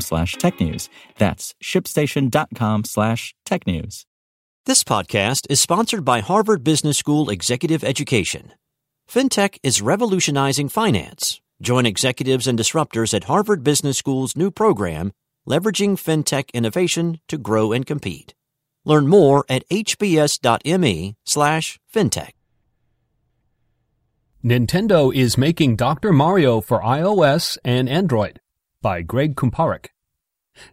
slash technews. That's shipstation.com slash technews. This podcast is sponsored by Harvard Business School Executive Education. FinTech is revolutionizing finance. Join executives and disruptors at Harvard Business School's new program, Leveraging FinTech Innovation to Grow and Compete. Learn more at hbs.me slash fintech. Nintendo is making Dr. Mario for iOS and Android by Greg Kumparak.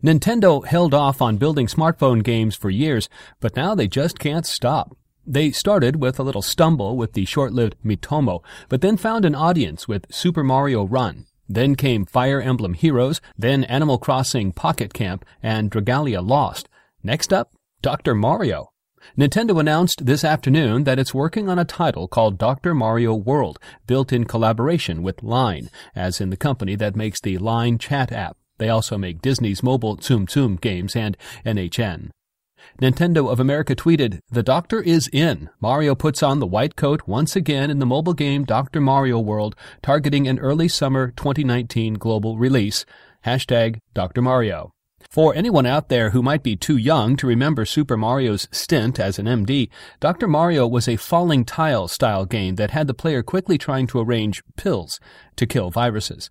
Nintendo held off on building smartphone games for years, but now they just can't stop. They started with a little stumble with the short-lived Miitomo, but then found an audience with Super Mario Run. Then came Fire Emblem Heroes, then Animal Crossing Pocket Camp, and Dragalia Lost. Next up, Dr. Mario. Nintendo announced this afternoon that it's working on a title called Dr. Mario World, built in collaboration with Line, as in the company that makes the Line chat app. They also make Disney's mobile Tsum Tsum games and NHN. Nintendo of America tweeted, The Doctor is in. Mario puts on the white coat once again in the mobile game Dr. Mario World, targeting an early summer 2019 global release. Hashtag Dr. Mario. For anyone out there who might be too young to remember Super Mario's stint as an MD, Dr. Mario was a falling tile style game that had the player quickly trying to arrange pills to kill viruses.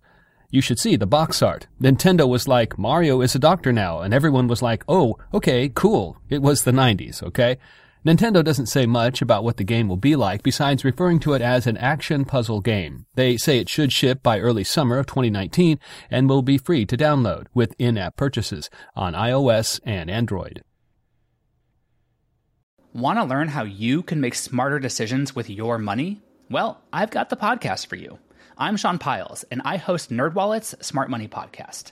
You should see the box art. Nintendo was like, Mario is a doctor now, and everyone was like, oh, okay, cool. It was the 90s, okay? Nintendo doesn't say much about what the game will be like besides referring to it as an action puzzle game. They say it should ship by early summer of 2019 and will be free to download with in-app purchases on iOS and Android. Want to learn how you can make smarter decisions with your money? Well, I've got the podcast for you. I'm Sean Pyles, and I host NerdWallet's Smart Money Podcast.